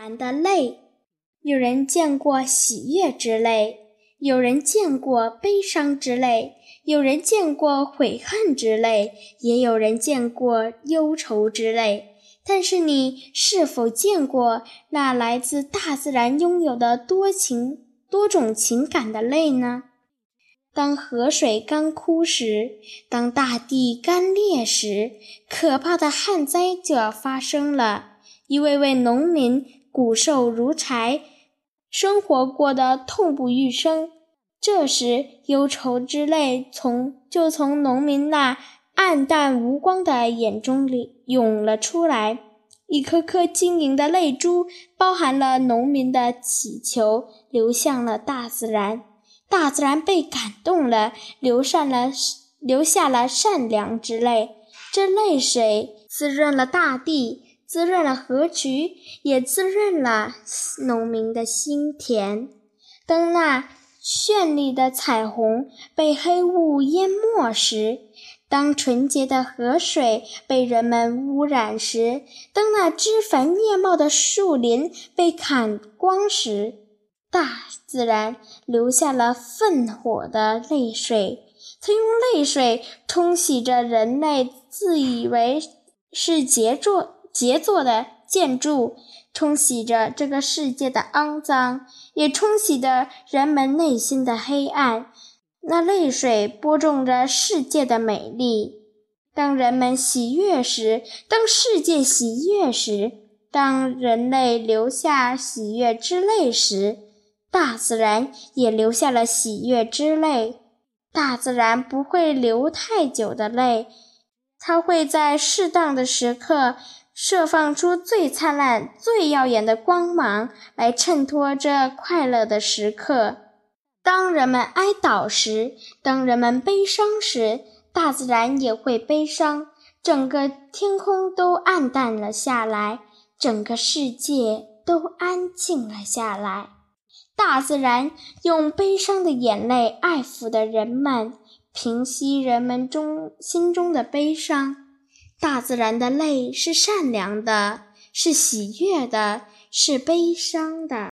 然的泪，有人见过喜悦之泪，有人见过悲伤之泪，有人见过悔恨之泪，也有人见过忧愁之泪。但是，你是否见过那来自大自然拥有的多情多种情感的泪呢？当河水干枯时，当大地干裂时，可怕的旱灾就要发生了。一位位农民。骨瘦如柴，生活过得痛不欲生。这时，忧愁之泪从就从农民那暗淡无光的眼中里涌了出来。一颗颗晶莹的泪珠，包含了农民的祈求，流向了大自然。大自然被感动了，流上了流下了善良之泪。这泪水滋润了大地。滋润了河渠，也滋润了农民的心田。当那绚丽的彩虹被黑雾淹没时，当纯洁的河水被人们污染时，当那枝繁叶茂的树林被砍光时，大自然流下了愤火的泪水。它用泪水冲洗着人类自以为是杰作。杰作的建筑冲洗着这个世界的肮脏，也冲洗着人们内心的黑暗。那泪水播种着世界的美丽。当人们喜悦时，当世界喜悦时，当人类流下喜悦之泪时，大自然也流下了喜悦之泪。大自然不会流太久的泪，它会在适当的时刻。释放出最灿烂、最耀眼的光芒，来衬托这快乐的时刻。当人们哀悼时，当人们悲伤时，大自然也会悲伤。整个天空都暗淡了下来，整个世界都安静了下来。大自然用悲伤的眼泪爱抚的人们，平息人们中心中的悲伤。大自然的泪是善良的，是喜悦的，是悲伤的。